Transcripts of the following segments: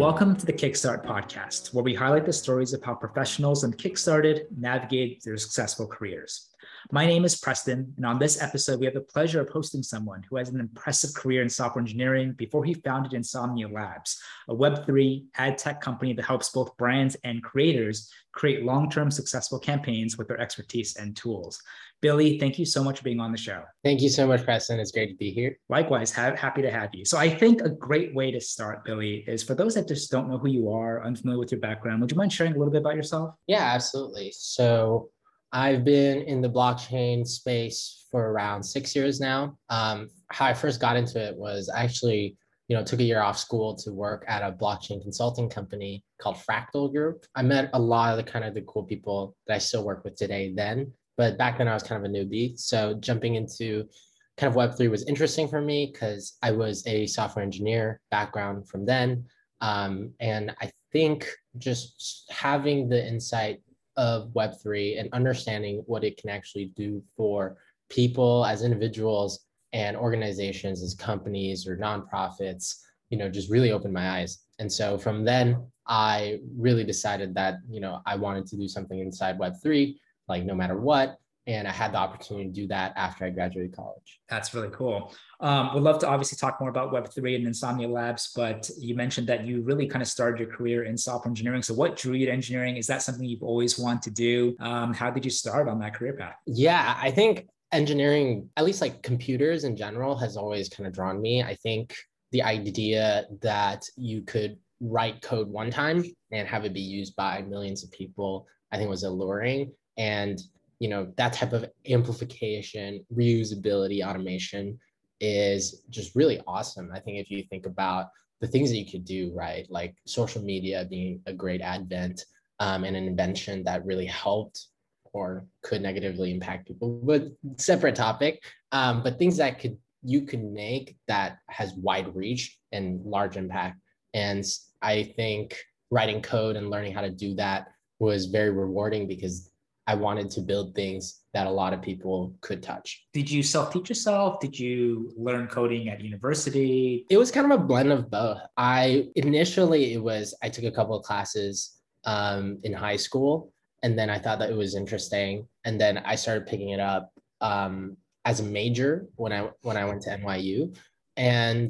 Welcome to the Kickstart podcast, where we highlight the stories of how professionals on Kickstarted navigate their successful careers. My name is Preston, and on this episode, we have the pleasure of hosting someone who has an impressive career in software engineering before he founded Insomnia Labs, a Web3 ad tech company that helps both brands and creators create long term successful campaigns with their expertise and tools. Billy, thank you so much for being on the show. Thank you so much, Preston. It's great to be here. Likewise, ha- happy to have you. So, I think a great way to start, Billy, is for those that just don't know who you are, unfamiliar with your background, would you mind sharing a little bit about yourself? Yeah, absolutely. So, I've been in the blockchain space for around six years now. Um, how I first got into it was actually, you know, took a year off school to work at a blockchain consulting company called Fractal Group. I met a lot of the kind of the cool people that I still work with today then, but back then I was kind of a newbie. So jumping into kind of Web3 was interesting for me because I was a software engineer background from then. Um, and I think just having the insight of Web3 and understanding what it can actually do for people as individuals and organizations as companies or nonprofits, you know, just really opened my eyes. And so from then, I really decided that, you know, I wanted to do something inside Web3, like no matter what and I had the opportunity to do that after I graduated college. That's really cool. Um, we'd love to obviously talk more about Web3 and Insomnia Labs, but you mentioned that you really kind of started your career in software engineering. So, what drew you to engineering? Is that something you've always wanted to do? Um, how did you start on that career path? Yeah, I think engineering, at least like computers in general, has always kind of drawn me. I think the idea that you could write code one time and have it be used by millions of people, I think was alluring. And you know that type of amplification reusability automation is just really awesome. I think if you think about the things that you could do right like social media being a great advent um, and an invention that really helped or could negatively impact people but separate topic um, but things that could you could make that has wide reach and large impact. And i think writing code and learning how to do that was very rewarding because I wanted to build things that a lot of people could touch. Did you self teach yourself? Did you learn coding at university? It was kind of a blend of both. I initially, it was, I took a couple of classes um, in high school, and then I thought that it was interesting. And then I started picking it up um, as a major when I when I went to NYU, and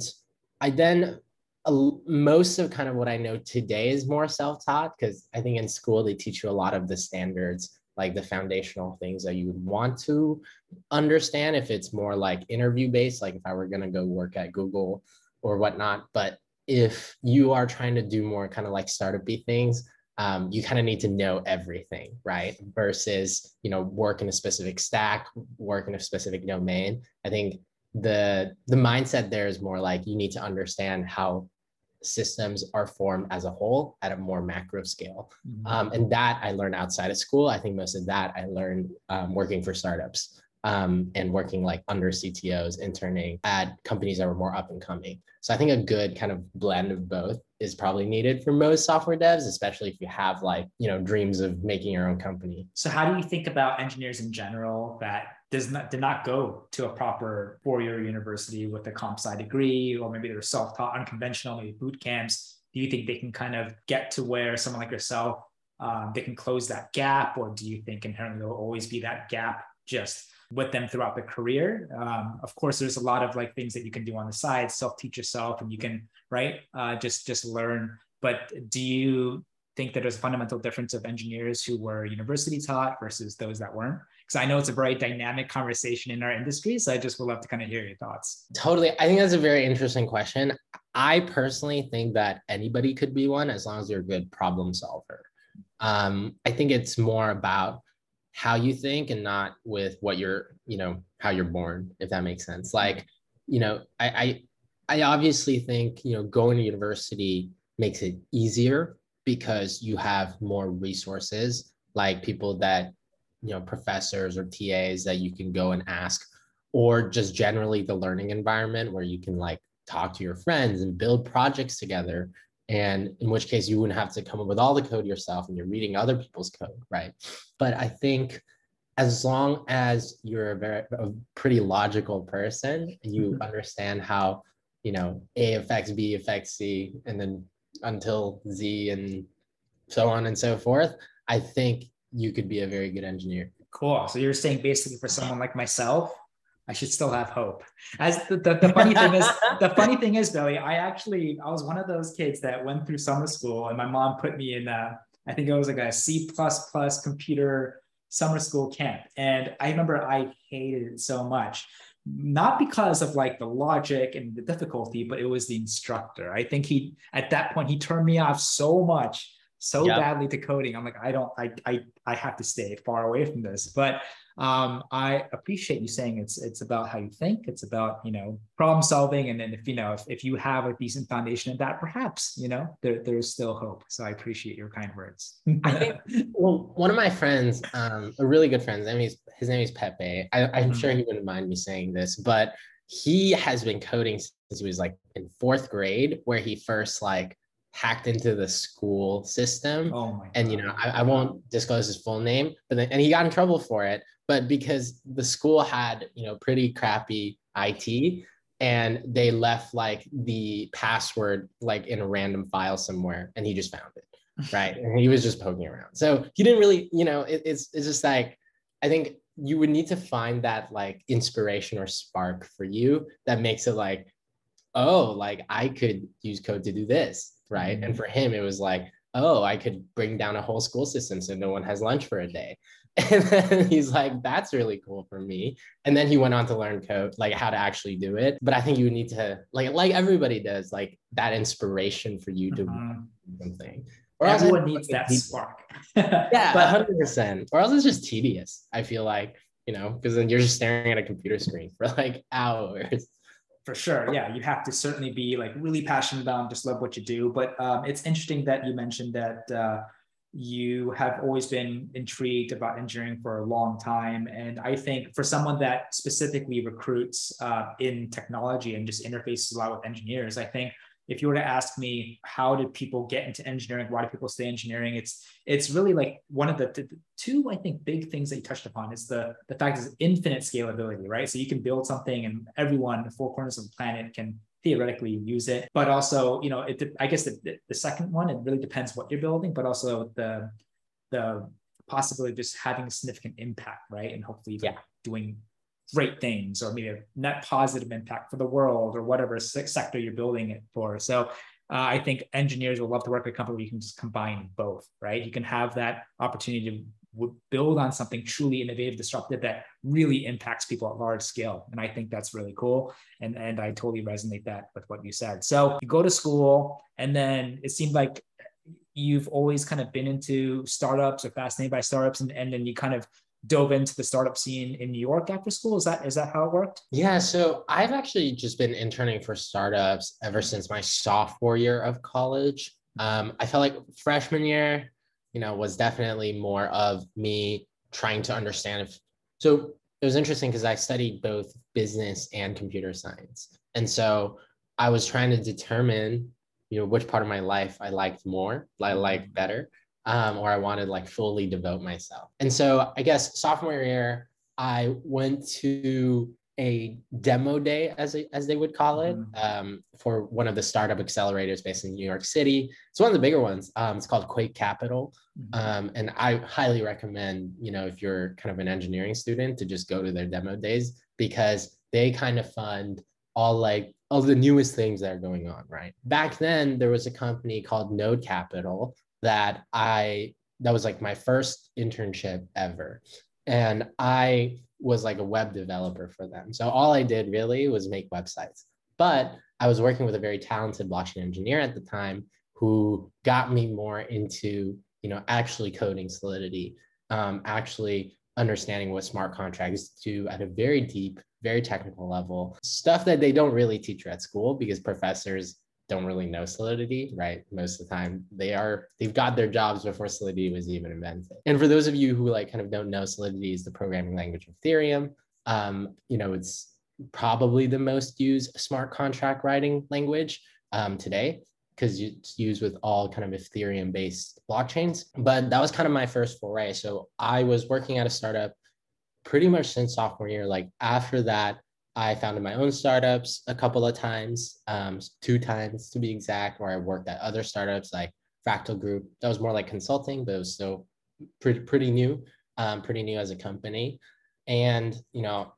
I then uh, most of kind of what I know today is more self taught because I think in school they teach you a lot of the standards like the foundational things that you would want to understand if it's more like interview based, like if I were going to go work at Google or whatnot. But if you are trying to do more kind of like startupy things, um, you kind of need to know everything, right? Versus, you know, work in a specific stack, work in a specific domain. I think the the mindset there is more like you need to understand how systems are formed as a whole at a more macro scale. Mm-hmm. Um, and that I learned outside of school. I think most of that I learned um, working for startups um, and working like under CTOs, interning at companies that were more up and coming. So I think a good kind of blend of both is probably needed for most software devs, especially if you have like, you know, dreams of making your own company. So how do you think about engineers in general that does not did not go to a proper four-year university with a comp sci degree, or maybe they're self-taught, unconventional, maybe boot camps. Do you think they can kind of get to where someone like yourself um, they can close that gap, or do you think inherently there will always be that gap just with them throughout the career? Um, of course, there's a lot of like things that you can do on the side, self-teach yourself, and you can right uh, just just learn. But do you think that there's a fundamental difference of engineers who were university taught versus those that weren't? Because I know it's a very dynamic conversation in our industry. So I just would love to kind of hear your thoughts. Totally. I think that's a very interesting question. I personally think that anybody could be one as long as you're a good problem solver. Um, I think it's more about how you think and not with what you're, you know, how you're born, if that makes sense. Like, you know, I, I, I obviously think, you know, going to university makes it easier because you have more resources like people that you know professors or tas that you can go and ask or just generally the learning environment where you can like talk to your friends and build projects together and in which case you wouldn't have to come up with all the code yourself and you're reading other people's code right but i think as long as you're a very a pretty logical person you mm-hmm. understand how you know a affects b affects c and then until Z and so on and so forth, I think you could be a very good engineer. Cool. So you're saying basically for someone like myself, I should still have hope. As the, the, the funny thing is, the funny thing is, Billy, I actually I was one of those kids that went through summer school, and my mom put me in. A, I think it was like a C plus plus computer summer school camp, and I remember I hated it so much not because of like the logic and the difficulty, but it was the instructor. I think he at that point he turned me off so much, so yep. badly to coding. I'm like, I don't, I, I, I have to stay far away from this. But um, I appreciate you saying it's it's about how you think, it's about you know problem solving, and then if you know if, if you have a decent foundation in that, perhaps you know there there's still hope. So I appreciate your kind words. I think well, one of my friends, um, a really good friend, his name is his name is Pepe. I, I'm mm-hmm. sure he wouldn't mind me saying this, but he has been coding since he was like in fourth grade, where he first like hacked into the school system. Oh and you know, I, I, won't disclose his full name, but then, and he got in trouble for it but because the school had you know pretty crappy IT and they left like the password like in a random file somewhere and he just found it right? And he was just poking around. So he didn't really you know it, it's it's just like I think you would need to find that like inspiration or spark for you that makes it like oh like I could use code to do this right and for him it was like oh I could bring down a whole school system so no one has lunch for a day And then he's like, that's really cool for me. And then he went on to learn code, like how to actually do it. But I think you need to, like, like everybody does, like that inspiration for you to mm-hmm. do something. Or Everyone needs that people. spark. yeah, but 100%. Or else it's just tedious. I feel like, you know, because then you're just staring at a computer screen for like hours for sure yeah you have to certainly be like really passionate about and just love what you do but um, it's interesting that you mentioned that uh, you have always been intrigued about engineering for a long time. And I think for someone that specifically recruits uh, in technology and just interfaces a lot with engineers, I think if you were to ask me how did people get into engineering why do people stay engineering it's it's really like one of the, the, two i think big things that you touched upon is the the fact is infinite scalability right so you can build something and everyone the four corners of the planet can theoretically use it. But also, you know, it, I guess the, the second one, it really depends what you're building, but also the, the possibility of just having a significant impact, right? And hopefully yeah. doing great things or maybe a net positive impact for the world or whatever sector you're building it for. So uh, I think engineers will love to work with a company where you can just combine both, right? You can have that opportunity to would build on something truly innovative, disruptive that really impacts people at large scale. And I think that's really cool. And, and I totally resonate that with what you said. So you go to school, and then it seemed like you've always kind of been into startups or fascinated by startups, and, and then you kind of dove into the startup scene in New York after school. Is that is that how it worked? Yeah. So I've actually just been interning for startups ever since my sophomore year of college. Um, I felt like freshman year, you know, was definitely more of me trying to understand if so it was interesting because I studied both business and computer science. And so I was trying to determine, you know, which part of my life I liked more, I liked better, um, or I wanted like fully devote myself. And so I guess sophomore year, I went to a demo day, as, a, as they would call it, mm-hmm. um, for one of the startup accelerators based in New York City. It's one of the bigger ones. Um, it's called Quake Capital. Mm-hmm. Um, and I highly recommend, you know, if you're kind of an engineering student to just go to their demo days because they kind of fund all like all the newest things that are going on, right? Back then, there was a company called Node Capital that I, that was like my first internship ever. And I was like a web developer for them. So all I did really was make websites. But I was working with a very talented blockchain engineer at the time who got me more into, you know, actually coding Solidity, um, actually understanding what smart contracts do at a very deep, very technical level, stuff that they don't really teach you at school because professors don't really know solidity right? Most of the time they are they've got their jobs before solidity was even invented. And for those of you who like kind of don't know solidity is the programming language of ethereum. Um, you know it's probably the most used smart contract writing language um, today because it's used with all kind of ethereum based blockchains. But that was kind of my first foray. So i was working at a startup pretty much since sophomore year like after that I founded my own startups a couple of times, um, two times to be exact, where I worked at other startups like Fractal Group. That was more like consulting, but it was still pretty pretty new, um, pretty new as a company. And you know,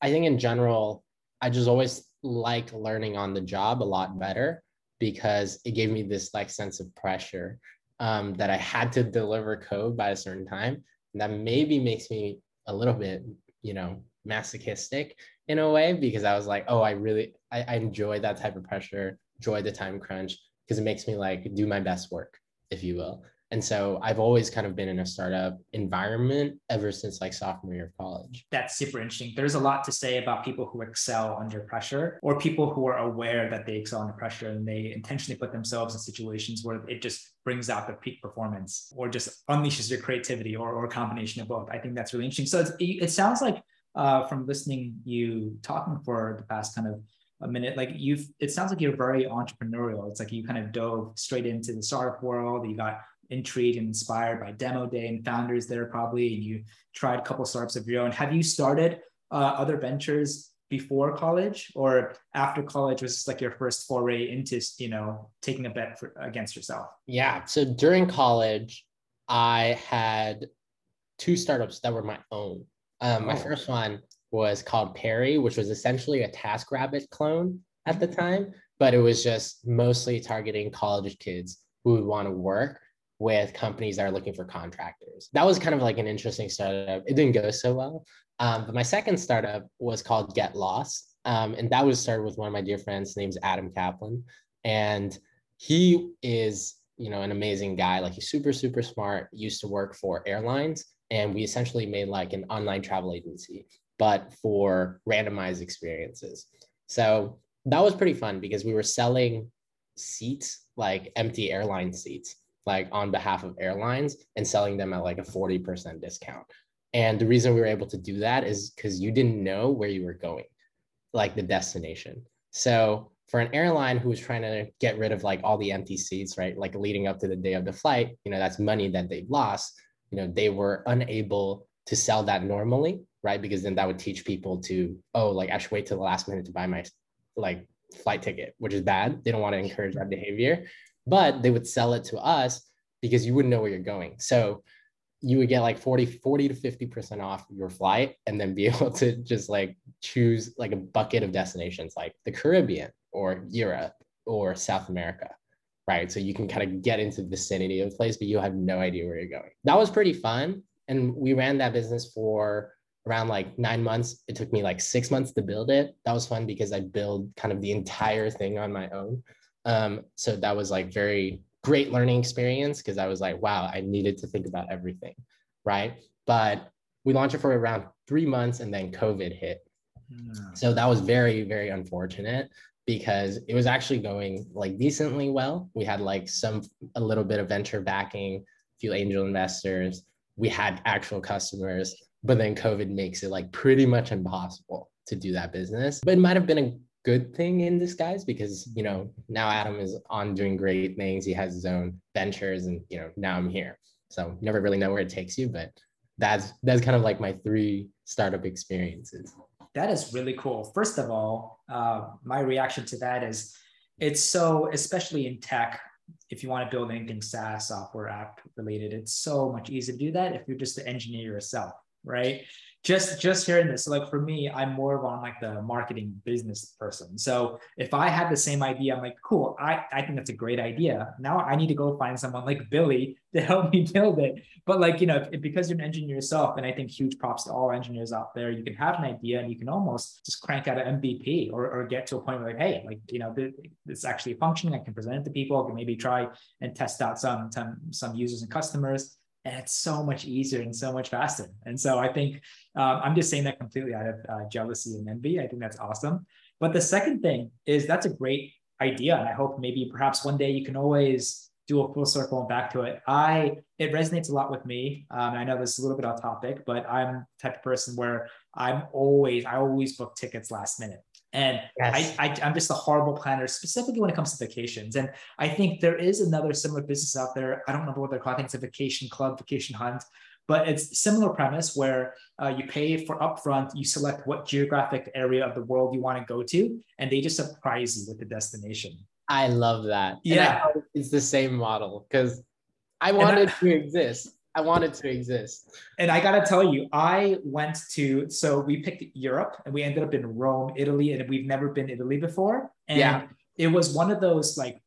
I think in general, I just always like learning on the job a lot better because it gave me this like sense of pressure um, that I had to deliver code by a certain time. And that maybe makes me a little bit, you know, masochistic in a way because I was like, oh, I really I, I enjoy that type of pressure, enjoy the time crunch because it makes me like do my best work, if you will. And so I've always kind of been in a startup environment ever since like sophomore year of college. That's super interesting. There's a lot to say about people who excel under pressure or people who are aware that they excel under pressure and they intentionally put themselves in situations where it just brings out the peak performance or just unleashes your creativity or, or a combination of both. I think that's really interesting. So it sounds like uh, from listening you talking for the past kind of a minute. Like you've it sounds like you're very entrepreneurial. It's like you kind of dove straight into the startup world. You got intrigued and inspired by demo day and founders there probably and you tried a couple startups of your own. Have you started uh, other ventures before college or after college? Was like your first foray into you know taking a bet for, against yourself? Yeah. So during college i had two startups that were my own um, my oh. first one was called Perry, which was essentially a TaskRabbit clone at the time, but it was just mostly targeting college kids who would want to work with companies that are looking for contractors. That was kind of like an interesting startup. It didn't go so well. Um, but my second startup was called Get Lost. Um, and that was started with one of my dear friends, named Adam Kaplan. And he is, you know, an amazing guy. Like he's super, super smart, used to work for airlines and we essentially made like an online travel agency but for randomized experiences. So that was pretty fun because we were selling seats like empty airline seats like on behalf of airlines and selling them at like a 40% discount. And the reason we were able to do that is because you didn't know where you were going like the destination. So for an airline who was trying to get rid of like all the empty seats right like leading up to the day of the flight you know that's money that they've lost you know they were unable to sell that normally right? Because then that would teach people to oh like i should wait till the last minute to buy my like flight ticket which is bad. They don't want to encourage that behavior. But they would sell it to us because you wouldn't know where you're going. So you would get like 40 40 to 50% off your flight and then be able to just like choose like a bucket of destinations like the caribbean or europe or south america right? So you can kind of get into the vicinity of the place, but you have no idea where you're going. That was pretty fun. And we ran that business for around like nine months. It took me like six months to build it. That was fun because I built kind of the entire thing on my own. Um, so that was like very great learning experience because I was like, wow, I needed to think about everything, right? But we launched it for around three months and then COVID hit. Hmm. So that was very, very unfortunate because it was actually going like decently well. We had like some a little bit of venture backing, a few angel investors. We had actual customers, but then COVID makes it like pretty much impossible to do that business. But it might have been a good thing in disguise because you know now Adam is on doing great things. He has his own ventures, and you know now I'm here. So never really know where it takes you, but that's that's kind of like my three startup experiences that is really cool. First of all, uh, my reaction to that is it's so, especially in tech, if you want to build anything SaaS software app related, it's so much easier to do that if you're just the engineer yourself, right? Just just hearing this like for me i'm more of on like the marketing business person. So if i had the same idea i'm like cool i i think that's a great idea. Now i need to go find someone like billy to help me build it. But like you know if, because you're an engineer yourself and i think huge props to all engineers out there you can have an idea and you can almost just crank out an mvp or, or get to a point where like hey like you know this actually functioning. I can present it to people. I can maybe try and test out some some some users and customers and it's so much easier and so much faster. And so I think um, I'm just saying that completely out of uh, jealousy and envy. I think that's awesome. But the second thing is that's a great idea, and I hope maybe perhaps one day you can always do a full circle and back to it. I it resonates a lot with me. Um, I know this is a little bit off topic, but I'm the type of person where I'm always I always book tickets last minute. And yes. I, I, am just a horrible planner, specifically when it comes to vacations. And I think there is another similar business out there. I don't remember what they're called. I think it's a vacation club, vacation hunt, but it's similar premise where uh, you pay for upfront, you select what geographic area of the world you want to go to, and they just surprise you with the destination. I love that. Yeah, it's the same model because I wanted I, to exist. I wanted to exist. And I gotta tell you, I went to so we picked Europe and we ended up in Rome, Italy, and we've never been to Italy before. And yeah. it was one of those like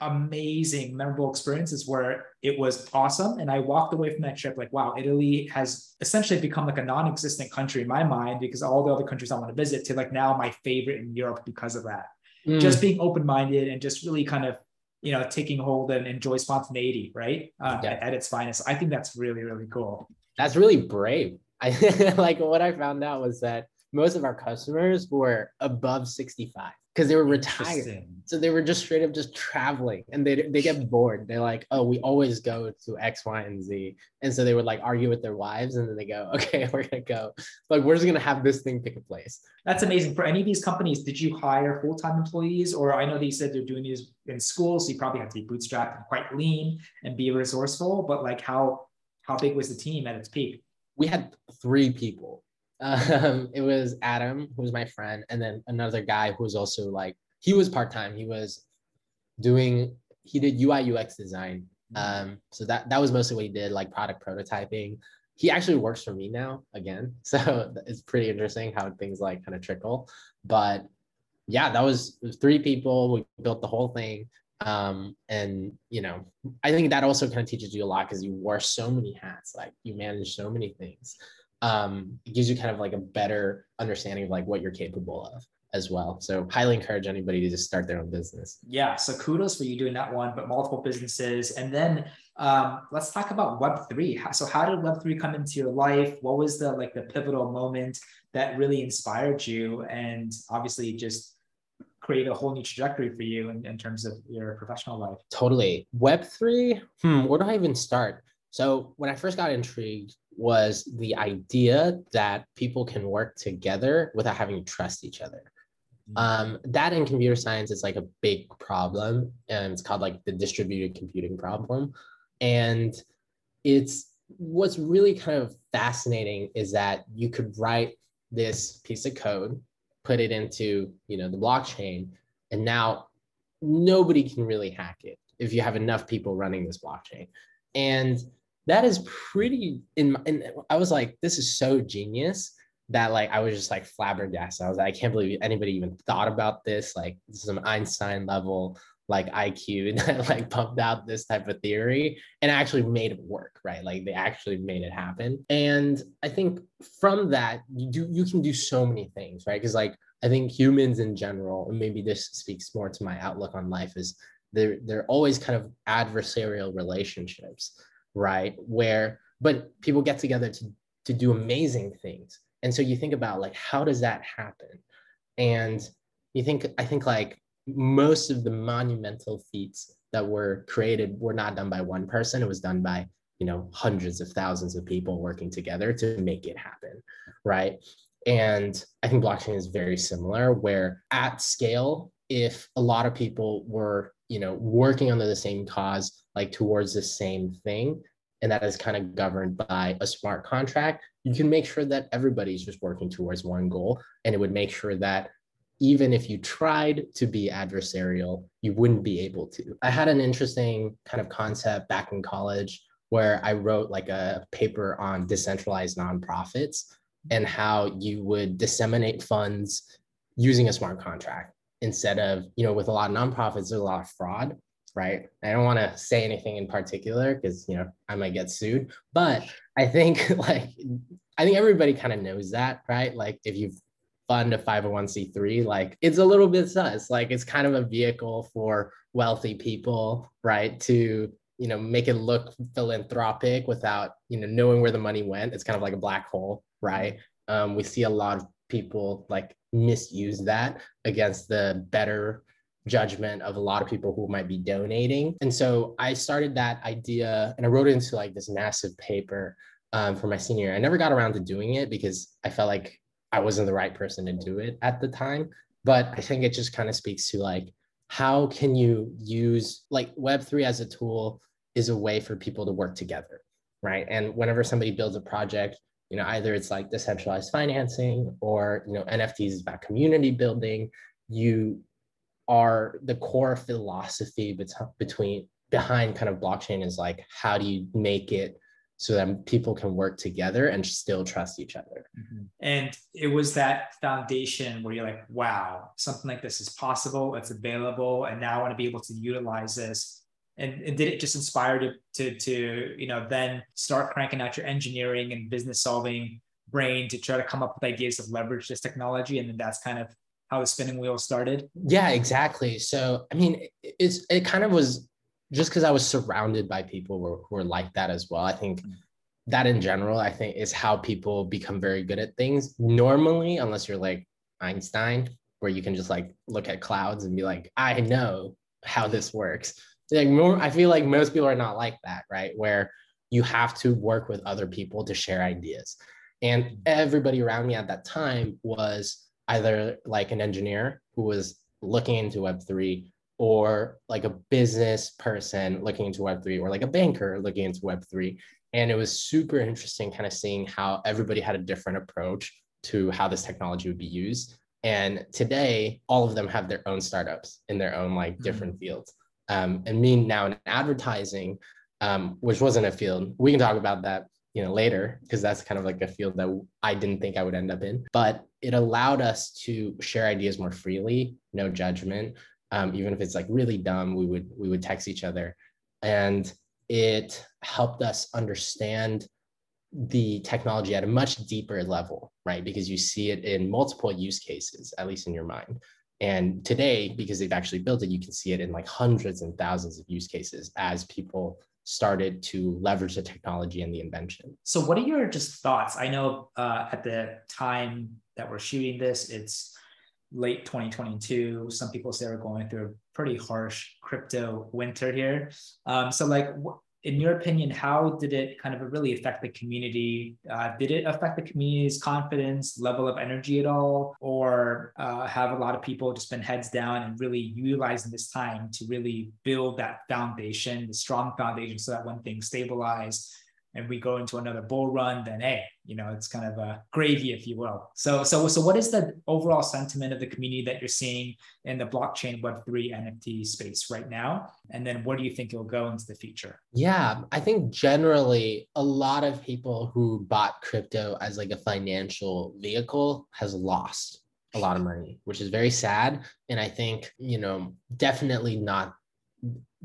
amazing, memorable experiences where it was awesome. And I walked away from that trip like, wow, Italy has essentially become like a non-existent country in my mind because all the other countries I want to visit to like now my favorite in Europe because of that. Mm. Just being open-minded and just really kind of you know taking hold and enjoy spontaneity right? Uh, yeah. at, at, its finest. I think that's really really cool. That's really brave. I like what i found out was that most of our customers were above 65 because they were retired. So they were just straight up just traveling and they, they get bored. They're like, oh, we always go to X, Y, and Z. And so they would like argue with their wives and then they go, okay, we're going to go. Like, we're just going to have this thing pick a place. That's amazing. For any of these companies, did you hire full time employees? Or I know they said they're doing these in school. So you probably have to be bootstrapped and quite lean and be resourceful. But like, how, how big was the team at its peak? We had three people um, it was Adam, who was my friend, and then another guy who was also like he was part time. He was doing he did UI UX design. Mm-hmm. Um, so that that was mostly what he did, like product prototyping. He actually works for me now again, so it's pretty interesting how things like kind of trickle. But yeah, that was, was three people. We built the whole thing um and you know i think that also kind of teaches you a lot because you wear so many hats like you manage so many things um, it gives you kind of like a better understanding of like what you're capable of as well. So highly encourage anybody to just start their own business. Yeah. So kudos for you doing that one, but multiple businesses. And then um, let's talk about Web3. So how did Web3 come into your life? What was the like the pivotal moment that really inspired you and obviously just create a whole new trajectory for you in, in terms of your professional life? Totally. Web3, hmm, where do I even start? So when I first got intrigued was the idea that people can work together without having to trust each other. Mm. Um, that in computer science is like a big problem, and it's called like the distributed computing problem. And it's what's really kind of fascinating is that you could write this piece of code, put it into you know the blockchain, and now nobody can really hack it if you have enough people running this blockchain. And that is pretty in my, and I was like, this is so genius that like I was just like flabbergasted. I was like, I can't believe anybody even thought about this. Like this is an Einstein level like IQ that like pumped out this type of theory and actually made it work, right? Like they actually made it happen. And I think from that, you do you can do so many things, right? Because like I think humans in general, and maybe this speaks more to my outlook on life, is they're they're always kind of adversarial relationships right? Where, but people get together to, to do amazing things. And so you think about like, how does that happen? And you think, I think like most of the monumental feats that were created were not done by one person. It was done by, you know, hundreds of thousands of people working together to make it happen. Right. And I think blockchain is very similar, where at scale, if a lot of people were, you know, working under the same cause, like towards the same thing, and that is kind of governed by a smart contract, you can make sure that everybody's just working towards one goal. And it would make sure that even if you tried to be adversarial, you wouldn't be able to. I had an interesting kind of concept back in college where I wrote like a paper on decentralized nonprofits and how you would disseminate funds using a smart contract instead of, you know, with a lot of nonprofits, there's a lot of fraud right? I don't want to say anything in particular because you know I might get sued, but I think like I think everybody kind of knows that, right? Like if you fund a 501c3, like it's a little bit sus. Like it's kind of a vehicle for wealthy people, right? To you know make it look philanthropic without you know knowing where the money went. It's kind of like a black hole, right? Um, we see a lot of people like misuse that against the better judgment of a lot of people who might be donating. And so I started that idea and I wrote it into like this massive paper um, for my senior year. I never got around to doing it because I felt like I wasn't the right person to do it at the time. But I think it just kind of speaks to like, how can you use like Web3 as a tool is a way for people to work together, right? And whenever somebody builds a project, you know, either it's like decentralized financing or, you know, NFTs is about community building, you are the core philosophy between behind kind of blockchain is like how do you make it so that people can work together and still trust each other. Mm-hmm. And it was that foundation where you're like, wow, something like this is possible, it's available, and now I want to be able to utilize this. And, and did it just inspire to, to, to, you know, then start cranking out your engineering and business solving brain to try to come up with ideas to leverage this technology? And then that's kind of how the spinning wheel started. Yeah, exactly. So, I mean, it's, it kind of was just because I was surrounded by people who were, who were like that as well. I think mm. that in general, I think is how people become very good at things. Normally, unless you're like Einstein, where you can just like look at clouds and be like, I know how this works. Like more, I feel like most people are not like that, right? Where you have to work with other people to share ideas. And everybody around me at that time was either like an engineer who was looking into Web3 or like a business person looking into Web3 or like a banker looking into Web3. And it was super interesting kind of seeing how everybody had a different approach to how this technology would be used. And today, all of them have their own startups in their own like different mm-hmm. fields. Um, and me now in advertising, um, which wasn't a field, we can talk about that you know later because that's kind of like a field that I didn't think I would end up in. But it allowed us to share ideas more freely, no judgment, um, even if it's like really dumb we would we would text each other. And it helped us understand the technology at a much deeper level right? Because you see it in multiple use cases at least in your mind and today because they've actually built it you can see it in like hundreds and thousands of use cases as people started to leverage the technology and the invention so what are your just thoughts i know uh, at the time that we're shooting this it's late 2022. Some people say we're going through a pretty harsh crypto winter here. Um, so, like, in your opinion, how did it kind of really affect the community? Uh, did it affect the community's confidence, level of energy at all, or uh, have a lot of people just been heads down and really utilizing this time to really build that foundation, the strong foundation, so that when things stabilize, and we go into another bull run, then hey, you know, it's kind of a gravy, if you will. So, so, so what is the overall sentiment of the community that you're seeing in the blockchain Web3 NFT space right now? And then where do you think it'll go into the future? Yeah, I think generally a lot of people who bought crypto as like a financial vehicle has lost a lot of money, which is very sad. And I think, you know, definitely not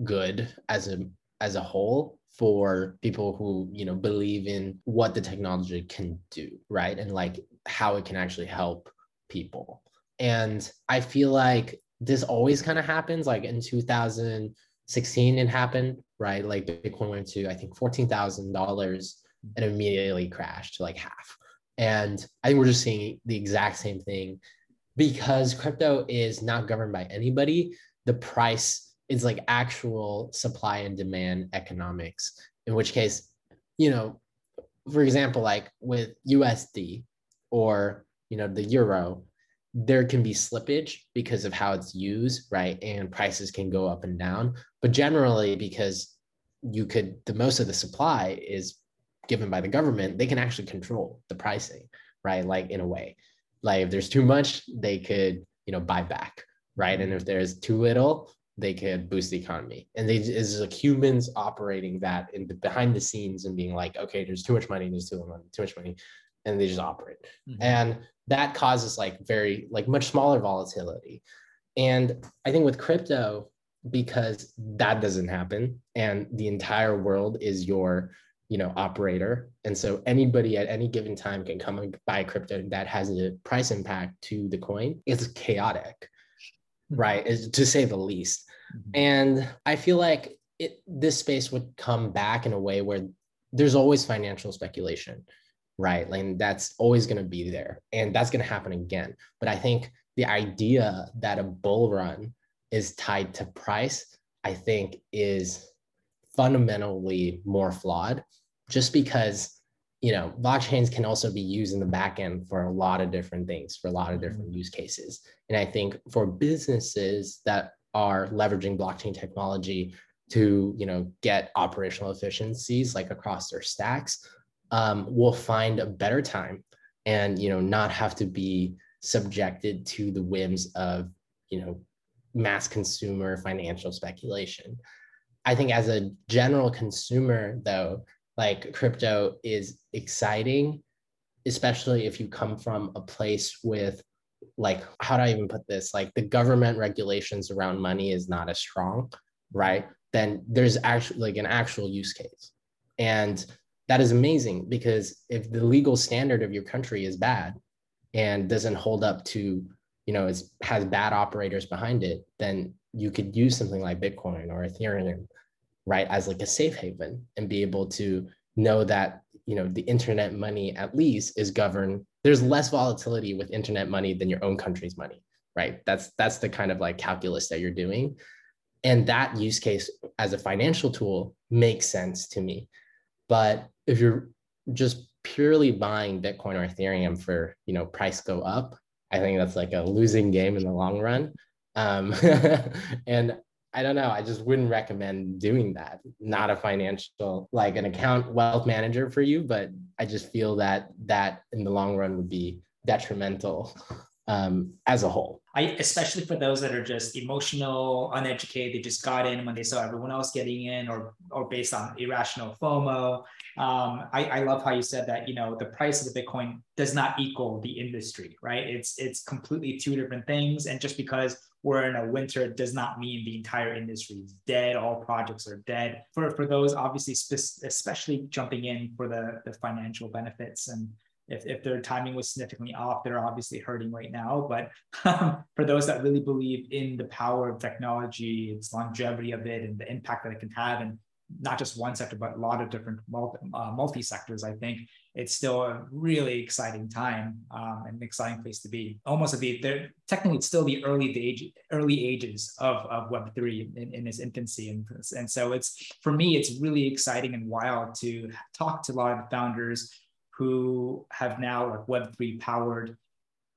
good as a as a whole for people who you know believe in what the technology can do right? And like how it can actually help people. And i feel like this always kind of happens like in 2016 it happened right? Like bitcoin went to i think $14000 and immediately crashed to like half. And i think we're just seeing the exact same thing. Because crypto is not governed by anybody the price is like actual supply and demand economics in which case you know for example like with usd or you know the euro there can be slippage because of how it's used right? And prices can go up and down. But generally because you could the most of the supply is given by the government they can actually control the pricing right? Like in a way. Like if there's too much they could you know buy back right? And if there's too little they could boost the economy. And they is like humans operating that in the, behind the scenes and being like, okay, there's too much money, there's too much, money, too much money, and they just operate. Mm-hmm. And that causes like very like much smaller volatility. And I think with crypto, because that doesn't happen, and the entire world is your you know operator and so anybody at any given time can come and buy crypto that has a price impact to the coin it's chaotic right is to say the least. Mm-hmm. and i feel like it this space would come back in a way where there's always financial speculation right? Like that's always going to be there and that's going to happen again. But i think the idea that a bull run is tied to price i think is fundamentally more flawed just because you know, blockchains can also be used in the back end for a lot of different things, for a lot of mm-hmm. different use cases. And I think for businesses that are leveraging blockchain technology, to you know get operational efficiencies like across their stacks um, will find a better time and you know not have to be subjected to the whims of you know mass consumer financial speculation i think as a general consumer though like crypto is exciting especially if you come from a place with like how do i even put this? Like the government regulations around money is not as strong right? Then there's actually like an actual use case. And that is amazing because if the legal standard of your country is bad and doesn't hold up to you know is has bad operators behind it then you could use something like bitcoin or ethereum right as like a safe haven and be able to know that you know the internet money at least is governed there's less volatility with internet money than your own country's money right? That's that's the kind of like calculus that you're doing. And that use case as a financial tool makes sense to me. But if you're just purely buying bitcoin or ethereum for you know price go up i think that's like a losing game in the long run. Um, and I don't know. I just wouldn't recommend doing that. Not a financial, like an account wealth manager for you, but I just feel that that in the long run would be detrimental um, as a whole. I, especially for those that are just emotional, uneducated, they just got in when they saw everyone else getting in, or or based on irrational FOMO. Um, I, I love how you said that. You know, the price of the Bitcoin does not equal the industry, right? It's it's completely two different things, and just because we're in a winter does not mean the entire industry is dead. All projects are dead. For for those obviously, spe- especially jumping in for the the financial benefits and if, if their timing was significantly off, they're obviously hurting right now. But um, for those that really believe in the power of technology, its longevity of it, and the impact that it can have, and not just one sector, but a lot of different multi uh, sectors. I think it's still a really exciting time um, and an exciting place to be. Almost at the they're technically it's still the early age early ages of, of Web three in, in its infancy, and and so it's for me it's really exciting and wild to talk to a lot of the founders who have now like Web3 powered,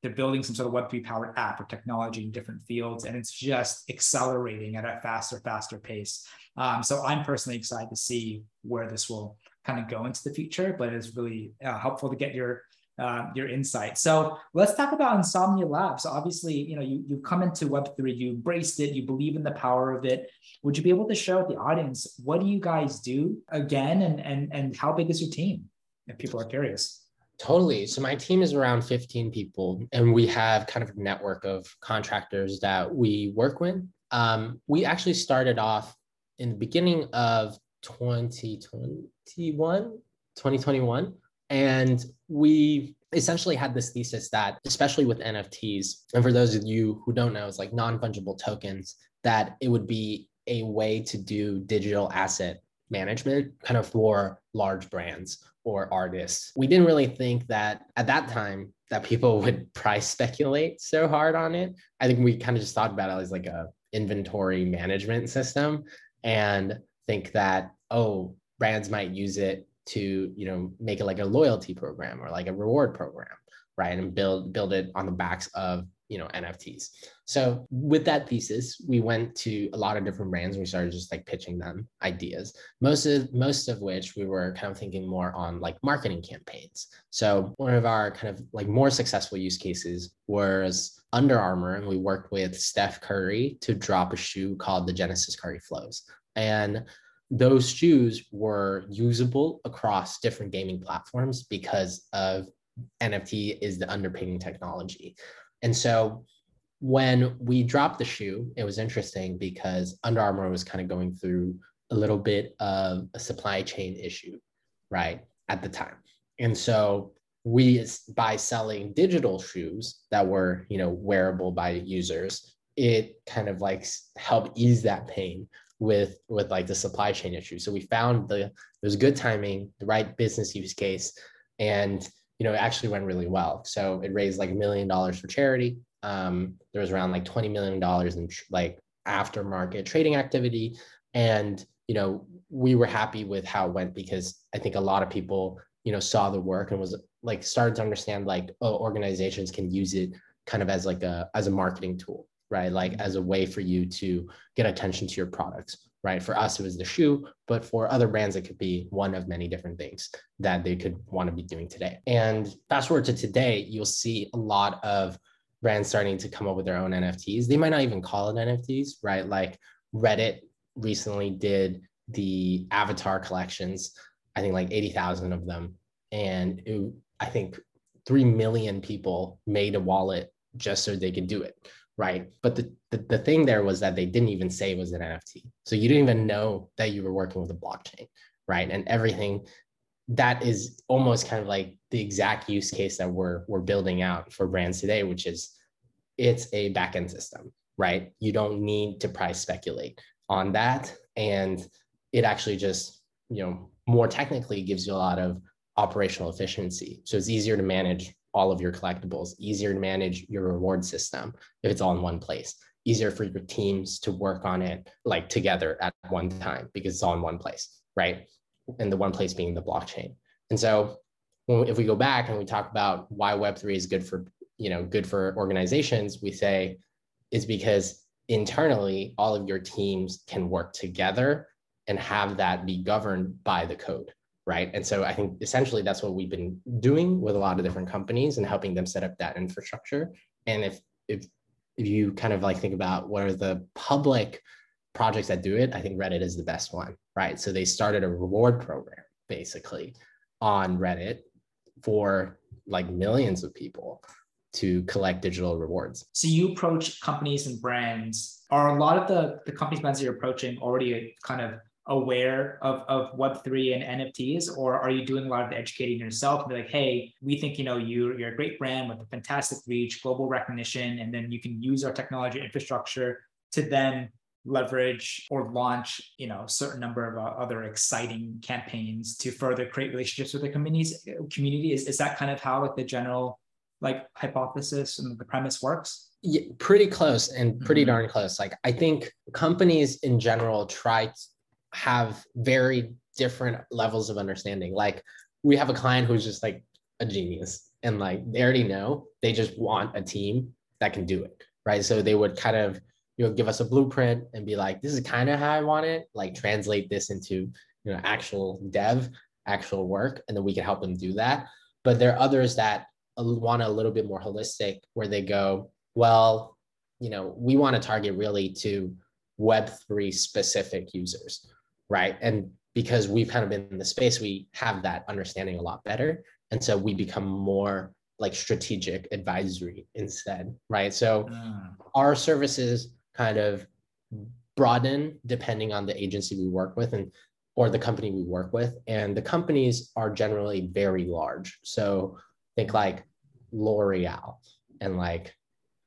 they're building some sort of Web3 powered app or technology in different fields, and it's just accelerating at a faster, faster pace. Um, so I'm personally excited to see where this will kind of go into the future, but it's really uh, helpful to get your uh, your insight. So let's talk about Insomnia Labs. Obviously, you know, you you come into Web3, you embraced it, you believe in the power of it. Would you be able to share with the audience what do you guys do again, and and and how big is your team? if people are curious. Totally. So my team is around 15 people, and we have kind of a network of contractors that we work with. Um, we actually started off in the beginning of 2021, 2021, and we essentially had this thesis that, especially with NFTs, and for those of you who don't know, it's like non fungible tokens, that it would be a way to do digital asset management kind of for large brands or artists. We didn't really think that at that time that people would price speculate so hard on it. I think we kind of just thought about it as like a inventory management system and think that oh brands might use it to you know make it like a loyalty program or like a reward program right? And build build it on the backs of you know nfts so with that thesis we went to a lot of different brands and we started just like pitching them ideas most of most of which we were kind of thinking more on like marketing campaigns. So one of our kind of like more successful use cases was under armour and we worked with steph curry to drop a shoe called the genesis curry flows. And those shoes were usable across different gaming platforms because of NFT is the underpinning technology. And so when we dropped the shoe, it was interesting because Under Armour was kind of going through a little bit of a supply chain issue, right, at the time. And so we, by selling digital shoes that were, you know, wearable by users, it kind of like helped ease that pain with with like the supply chain issue. So we found the it was good timing, the right business use case, and you know, it actually went really well. So it raised like a million dollars for charity. Um, there was around like $20 million in like aftermarket trading activity. And, you know, we were happy with how it went because I think a lot of people, you know, saw the work and was like started to understand like, oh, organizations can use it kind of as like a, as a marketing tool, right? Like as a way for you to get attention to your products right? For us, it was the shoe, but for other brands, it could be one of many different things that they could want to be doing today. And fast forward to today, you'll see a lot of brands starting to come up with their own NFTs. They might not even call it NFTs, right? Like Reddit recently did the avatar collections, I think like 80,000 of them. And it, I think 3 million people made a wallet just so they could do it right? But the, the, the thing there was that they didn't even say it was an NFT. So you didn't even know that you were working with a blockchain, right? And everything that is almost kind of like the exact use case that we're we're building out for brands today, which is it's a backend system, right? You don't need to price speculate on that. And it actually just, you know, more technically gives you a lot of operational efficiency. So it's easier to manage all of your collectibles, easier to manage your reward system if it's all in one place, easier for your teams to work on it like together at one time because it's all in one place, right? And the one place being the blockchain. And so when, if we go back and we talk about why Web3 is good for, you know, good for organizations, we say it's because internally all of your teams can work together and have that be governed by the code right? And so I think essentially that's what we've been doing with a lot of different companies and helping them set up that infrastructure. And if if if you kind of like think about what are the public projects that do it, I think Reddit is the best one, right? So they started a reward program basically on Reddit for like millions of people to collect digital rewards. So you approach companies and brands. Are a lot of the, the companies brands that you're approaching already kind of aware of, of web3 and nfts or are you doing a lot of educating yourself and be like hey we think you know you, you're a great brand with a fantastic reach global recognition and then you can use our technology infrastructure to then leverage or launch you know a certain number of uh, other exciting campaigns to further create relationships with the communities community? Is, is that kind of how like the general like hypothesis and the premise works? Yeah, pretty close and pretty mm-hmm. darn close. Like i think companies in general try have very different levels of understanding. Like we have a client who's just like a genius and like they already know they just want a team that can do it. Right. So they would kind of, you know, give us a blueprint and be like, this is kind of how I want it, like translate this into, you know, actual dev, actual work, and then we can help them do that. But there are others that want a little bit more holistic where they go, well, you know, we want to target really to Web3 specific users right? And because we've kind of been in the space, we have that understanding a lot better. And so we become more like strategic advisory instead, right? So mm. our services kind of broaden depending on the agency we work with and or the company we work with. And the companies are generally very large. So think like L'Oreal and like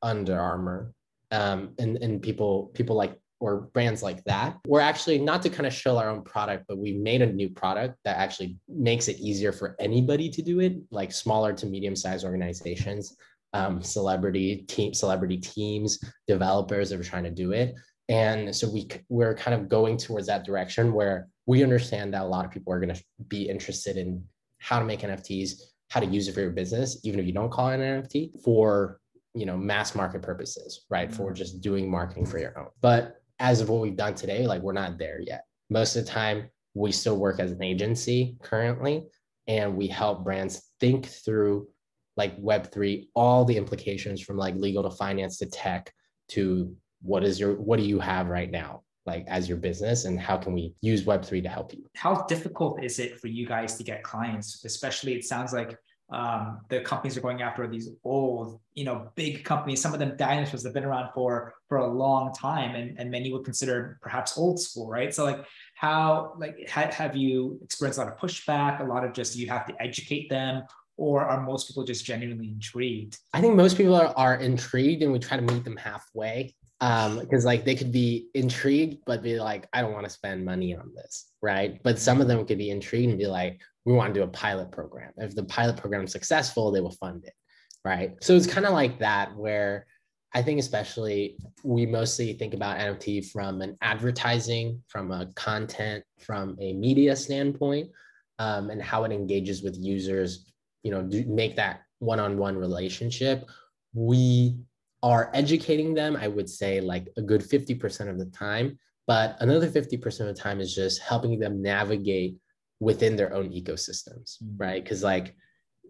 Under Armour. Um, and, and people people like or brands like that. We're actually not to kind of show our own product, but we made a new product that actually makes it easier for anybody to do it, like smaller to medium sized organizations, um, celebrity team, celebrity teams, developers that are trying to do it. And so we we're kind of going towards that direction where we understand that a lot of people are going to be interested in how to make NFTs, how to use it for your business, even if you don't call it an NFT for you know mass market purposes right for mm-hmm. just doing marketing for your own but as of what we've done today, like we're not there yet. Most of the time, we still work as an agency currently, and we help brands think through like Web3, all the implications from like legal to finance to tech to what is your what do you have right now like as your business and how can we use web3 to help you how difficult is it for you guys to get clients especially it sounds like um, the companies are going after these old, you know, big companies. Some of them dinosaurs that have been around for for a long time, and and many would consider perhaps old school, right? So like, how like ha- have you experienced a lot of pushback? A lot of just you have to educate them, or are most people just genuinely intrigued? I think most people are, are intrigued, and we try to meet them halfway um because like they could be intrigued but be like i don't want to spend money on this right but some of them could be intrigued and be like we want to do a pilot program. If the pilot program is successful, they will fund it. Right. So it's kind of like that where I think especially we mostly think about NFT from an advertising, from a content, from a media standpoint, um, and how it engages with users. You know, do make that one-on-one relationship. We are educating them. I would say like a good fifty percent of the time, but another 50% of the time is just helping them navigate within their own ecosystems, mm-hmm. right? Because like,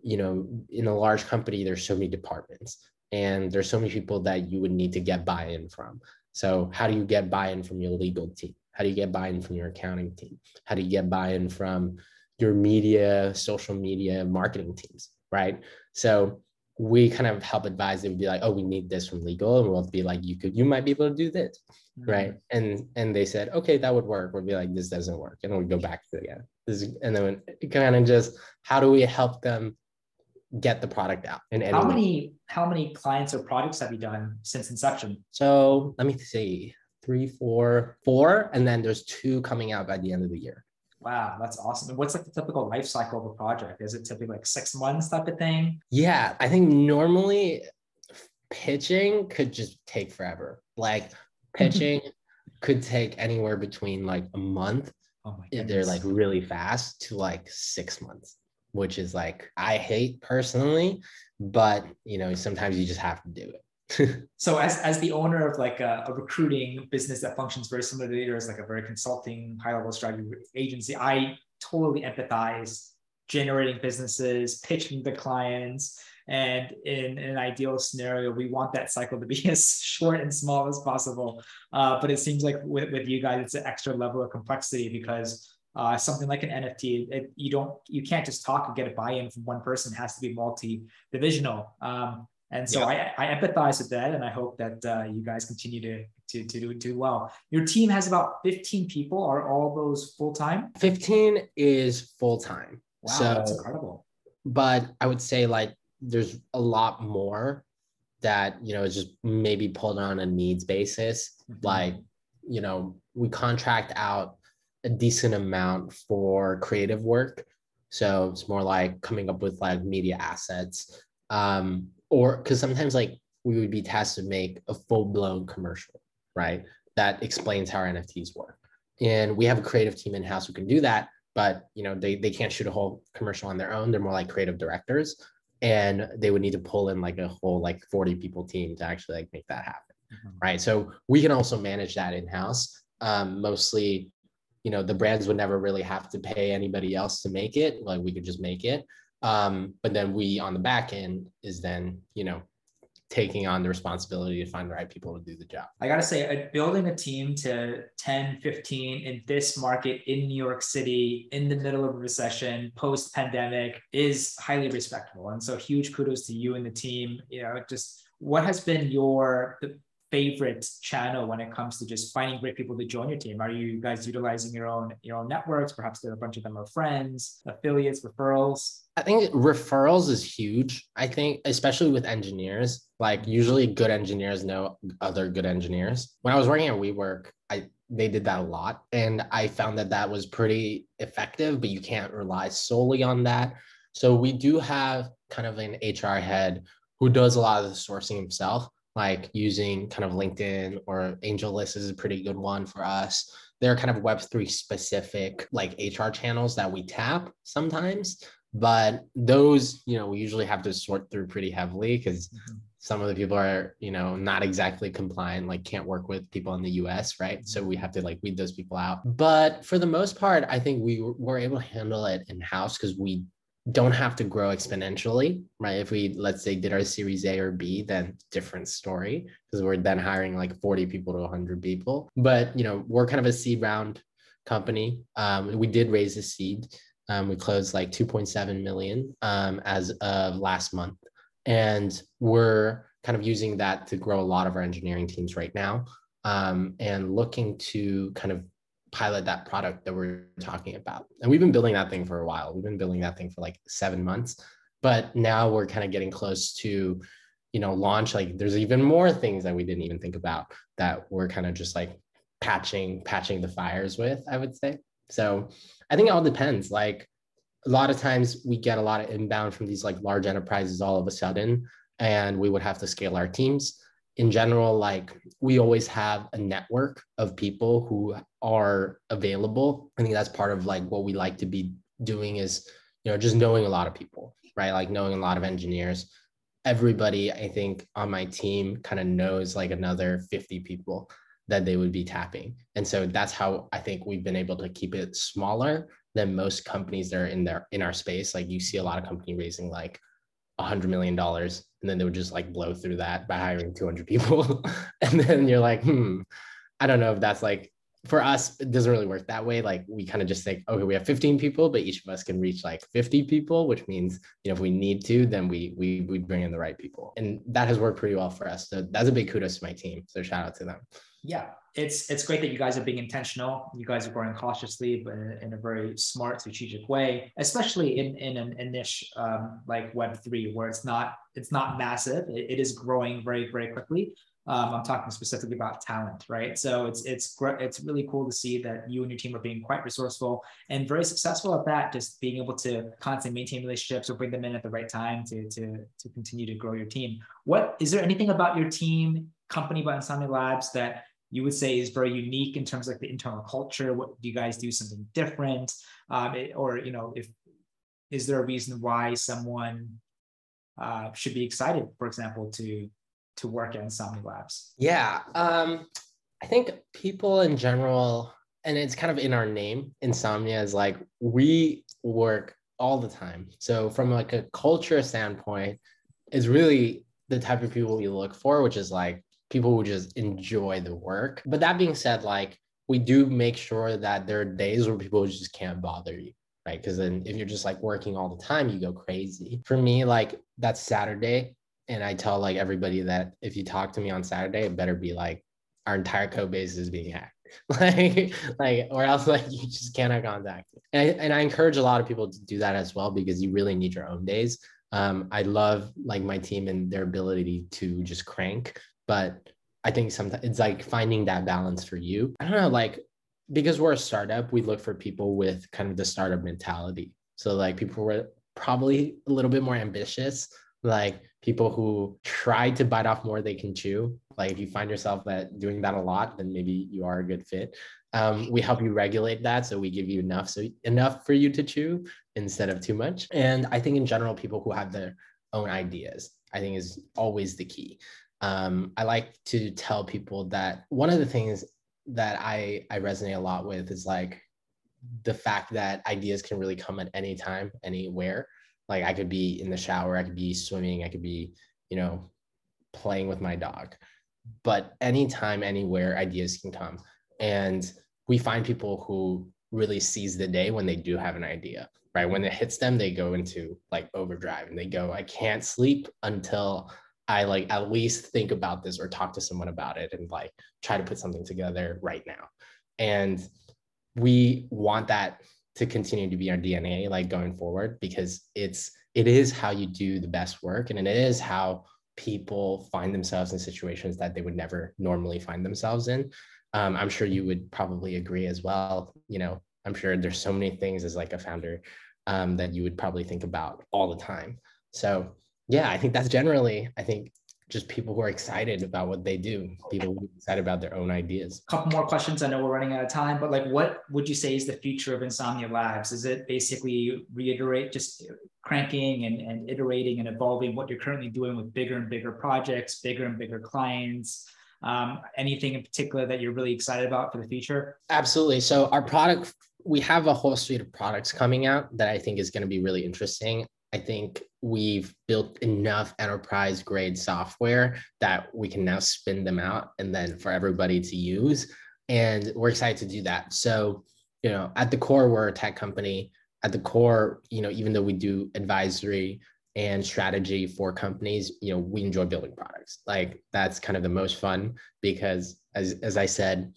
you know, in a large company, there's so many departments and there's so many people that you would need to get buy-in from. So how do you get buy-in from your legal team? How do you get buy-in from your accounting team? How do you get buy-in from your media, social media, marketing teams, right? So we kind of help advise them be like, oh, we need this from legal, and we'll be like, you could, you might be able to do this, mm-hmm. right? And and they said, okay, that would work. We'll be like, this doesn't work, and then we go back to it again. This, and then kind of just how do we help them get the product out? And how many how many clients or projects have you done since inception? So let me see, three, four, four, and then there's two coming out by the end of the year. Wow, that's awesome. And what's like the typical life cycle of a project? Is it typically like six months type of thing? Yeah, I think normally pitching could just take forever. Like pitching could take anywhere between like a month oh if they're like really fast to like six months, which is like I hate personally, but you know, sometimes you just have to do it. so as, as the owner of like a, a, recruiting business that functions very similar to yours, like a very consulting high level strategy agency, I totally empathize generating businesses, pitching the clients. And in, in, an ideal scenario, we want that cycle to be as short and small as possible. Uh, but it seems like with, with you guys, it's an extra level of complexity because uh, something like an NFT, it, you don't, you can't just talk and get a buy-in from one person. It has to be multi-divisional. Um, and so yeah. I, I empathize with that, and I hope that uh, you guys continue to, to, to do, do well. Your team has about 15 people. Are all those full time? 15 is full time. Wow, so, that's incredible. But I would say like there's a lot more that you know is just maybe pulled on a needs basis. Mm-hmm. Like you know we contract out a decent amount for creative work, so it's more like coming up with like media assets. Um, or because sometimes like we would be tasked to make a full-blown commercial right that explains how our nfts work. And we have a creative team in house who can do that but you know they, they can't shoot a whole commercial on their own. They're more like creative directors and they would need to pull in like a whole like 40 people team to actually like make that happen mm-hmm. right? So we can also manage that in house um, mostly you know the brands would never really have to pay anybody else to make it. Like we could just make it um, but then we on the back end is then, you know, taking on the responsibility to find the right people to do the job. I got to say, uh, building a team to 10, 15 in this market in New York City in the middle of a recession, post pandemic is highly respectable. And so huge kudos to you and the team. You know, just what has been your favorite channel when it comes to just finding great people to join your team? Are you guys utilizing your own your own networks? Perhaps a bunch of them are friends, affiliates, referrals. I think referrals is huge. I think especially with engineers, like usually good engineers know other good engineers. When I was working at WeWork, I they did that a lot, and I found that that was pretty effective. But you can't rely solely on that. So we do have kind of an HR head who does a lot of the sourcing himself like using kind of LinkedIn or AngelList is a pretty good one for us. There are kind of Web3 specific like HR channels that we tap sometimes, but those, you know, we usually have to sort through pretty heavily because mm-hmm. some of the people are, you know, not exactly compliant, like can't work with people in the US, right? So we have to like weed those people out. But for the most part, I think we were able to handle it in house because we don't have to grow exponentially, right? If we let's say did our series A or B, then different story because we're then hiring like 40 people to 100 people. But you know, we're kind of a seed round company. Um, we did raise a seed. Um, we closed like 2.7 million um, as of last month, and we're kind of using that to grow a lot of our engineering teams right now, um, and looking to kind of pilot that product that we're talking about. And we've been building that thing for a while. We've been building that thing for like seven months, but now we're kind of getting close to, you know, launch. Like there's even more things that we didn't even think about that we're kind of just like patching, patching the fires with, I would say. So I think it all depends. Like a lot of times we get a lot of inbound from these like large enterprises all of a sudden, and we would have to scale our teams in general, like we always have a network of people who are available. I think that's part of like what we like to be doing is, you know, just knowing a lot of people, right? Like knowing a lot of engineers. Everybody, I think, on my team kind of knows like another 50 people that they would be tapping. And so that's how I think we've been able to keep it smaller than most companies that are in their in our space. Like you see a lot of company raising like hundred million dollars and then they would just like blow through that by hiring 200 people. and then you're like, hmm, I don't know if that's like for us, it doesn't really work that way. Like we kind of just think, okay, we have 15 people, but each of us can reach like 50 people, which means, you know, if we need to, then we we we bring in the right people. And that has worked pretty well for us. So that's a big kudos to my team. So shout out to them. Yeah, it's it's great that you guys are being intentional. You guys are growing cautiously, but in, in a very smart, strategic way. Especially in in an, a niche um, like Web three, where it's not it's not massive. it, it is growing very very quickly. Um, I'm talking specifically about talent, right? So it's it's it's really cool to see that you and your team are being quite resourceful and very successful at that. Just being able to constantly maintain relationships or bring them in at the right time to to to continue to grow your team. What is there anything about your team, company by Insomnia Labs that you would say is very unique in terms of like the internal culture? What do you guys do something different? Um, it, or you know, if is there a reason why someone uh, should be excited, for example, to to work at Insomnia Labs? Yeah, um, I think people in general, and it's kind of in our name, Insomnia is like we work all the time. So from like a culture standpoint, it's really the type of people we look for, which is like people who just enjoy the work. But that being said, like we do make sure that there are days where people just can't bother you right? Because then if you're just like working all the time, you go crazy. For me, like that's Saturday and I tell like everybody that if you talk to me on Saturday, it better be like our entire code base is being hacked. like, like, or else like you just cannot contact me. And I, and I encourage a lot of people to do that as well because you really need your own days. Um, I love like my team and their ability to just crank, but I think sometimes it's like finding that balance for you. I don't know, like because we're a startup, we look for people with kind of the startup mentality. So like people were probably a little bit more ambitious, like people who try to bite off more they can chew. Like if you find yourself that doing that a lot, then maybe you are a good fit. Um, we help you regulate that, so we give you enough, so enough for you to chew instead of too much. And I think in general, people who have their own ideas, I think is always the key. Um, I like to tell people that one of the things that I I resonate a lot with is like the fact that ideas can really come at any time, anywhere like I could be in the shower, I could be swimming, I could be, you know, playing with my dog. But anytime, anywhere, ideas can come. And we find people who really seize the day when they do have an idea, right? When it hits them, they go into like overdrive and they go, I can't sleep until I like at least think about this or talk to someone about it and like try to put something together right now. And we want that to continue to be our DNA like going forward because it's it is how you do the best work and it is how people find themselves in situations that they would never normally find themselves in. Um, I'm sure you would probably agree as well. You know, I'm sure there's so many things as like a founder um, that you would probably think about all the time. So yeah, I think that's generally I think just people who are excited about what they do, people who are excited about their own ideas. A couple more questions. I know we're running out of time, but like, what would you say is the future of Insomnia Labs? Is it basically reiterate, just cranking and, and iterating and evolving what you're currently doing with bigger and bigger projects, bigger and bigger clients? Um, anything in particular that you're really excited about for the future? Absolutely. So our product, we have a whole suite of products coming out that I think is going to be really interesting. I think we've built enough enterprise grade software that we can now spin them out and then for everybody to use. And we're excited to do that. So, you know, at the core, we're a tech company. At the core, you know, even though we do advisory and strategy for companies, you know, we enjoy building products. Like that's kind of the most fun because as as I said,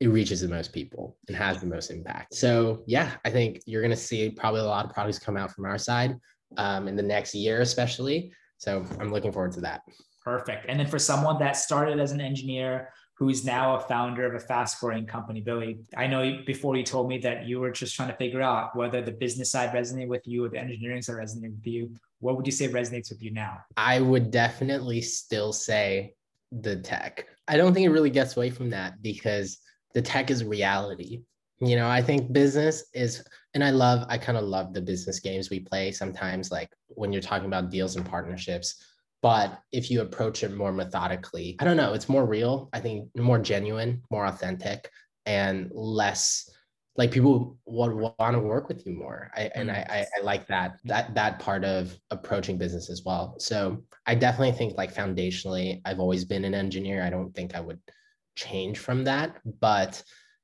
it reaches the most people and has the most impact. So yeah, I think you're gonna see probably a lot of products come out from our side um, in the next year, especially. So I'm looking forward to that. Perfect. And then for someone that started as an engineer who's now a founder of a fast growing company, Billy, I know before you told me that you were just trying to figure out whether the business side resonated with you or the engineering side resonated with you. What would you say resonates with you now? I would definitely still say the tech. I don't think it really gets away from that because the tech is reality. You know, I think business is and I love, I kind of love the business games we play sometimes, like when you're talking about deals and partnerships. But if you approach it more methodically, I don't know, it's more real. I think more genuine, more authentic, and less like people would want to work with you more. I, and I, I, I like that that that part of approaching business as well. So I definitely think like foundationally, I've always been an engineer. I don't think I would change from that, but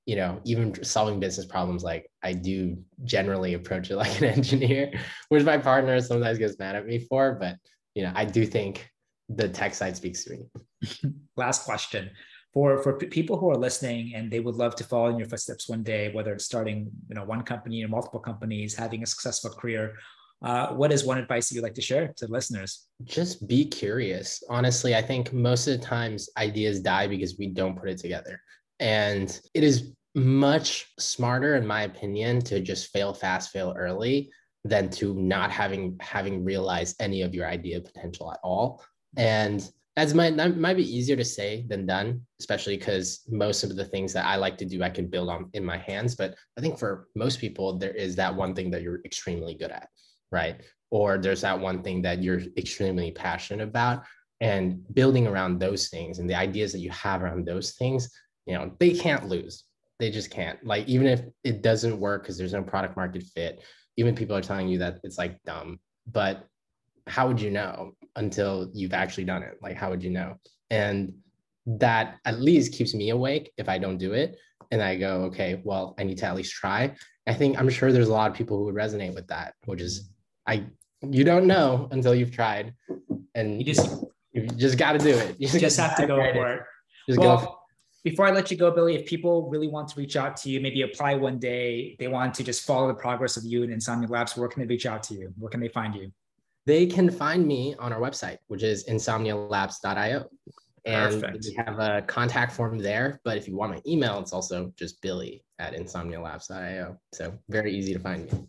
you know, even solving business problems, like I do generally approach it like an engineer, which my partner sometimes gets mad at me for. But you know, I do think the tech side speaks to me. Last question for for people who are listening and they would love to follow in your footsteps one day, whether it's starting you know one company or multiple companies, having a successful career. Uh, what is one advice that you'd like to share to listeners? Just be curious. Honestly, I think most of the times ideas die because we don't put it together. And it is much smarter, in my opinion, to just fail fast, fail early than to not having having realized any of your idea potential at all. And that's might that might be easier to say than done, especially because most of the things that I like to do, I can build on in my hands. But I think for most people, there is that one thing that you're extremely good at, right? Or there's that one thing that you're extremely passionate about. And building around those things and the ideas that you have around those things, you know, they can't lose they just can't. Like even if it doesn't work because there's no product market fit, even people are telling you that it's like dumb. But how would you know until you've actually done it? Like how would you know? And that at least keeps me awake if I don't do it. And I go, okay, well, I need to at least try. I think I'm sure there's a lot of people who would resonate with that, which is I you don't know until you've tried. And you just you just got to do it. You just, just have to go for it. Just well, go before I let you go, Billy, if people really want to reach out to you, maybe apply one day, they want to just follow the progress of you and Insomnia Labs, where can they reach out to you? Where can they find you? They can find me on our website, which is insomnialabs.io. And Perfect. we have a contact form there. But if you want my email, it's also just billy at insomnialabs.io. So very easy to find me.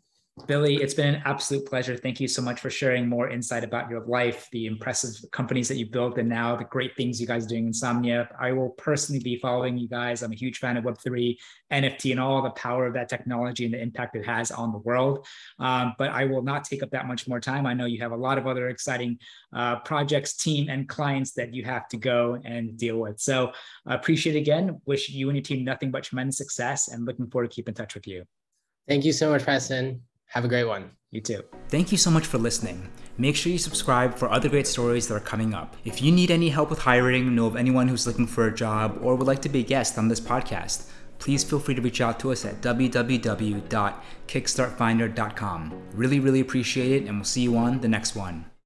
Billy, it's been an absolute pleasure. Thank you so much for sharing more insight about your life, the impressive companies that you built, and now the great things you guys are doing in Insomnia. I will personally be following you guys. I'm a huge fan of Web3, NFT, and all the power of that technology and the impact it has on the world. Um, but I will not take up that much more time. I know you have a lot of other exciting uh, projects, team, and clients that you have to go and deal with. So I appreciate it again. Wish you and your team nothing but tremendous success and looking forward to keep in touch with you. Thank you so much, Preston. Have a great one. You too. Thank you so much for listening. Make sure you subscribe for other great stories that are coming up. If you need any help with hiring, know of anyone who's looking for a job, or would like to be a guest on this podcast, please feel free to reach out to us at www.kickstartfinder.com. Really, really appreciate it, and we'll see you on the next one.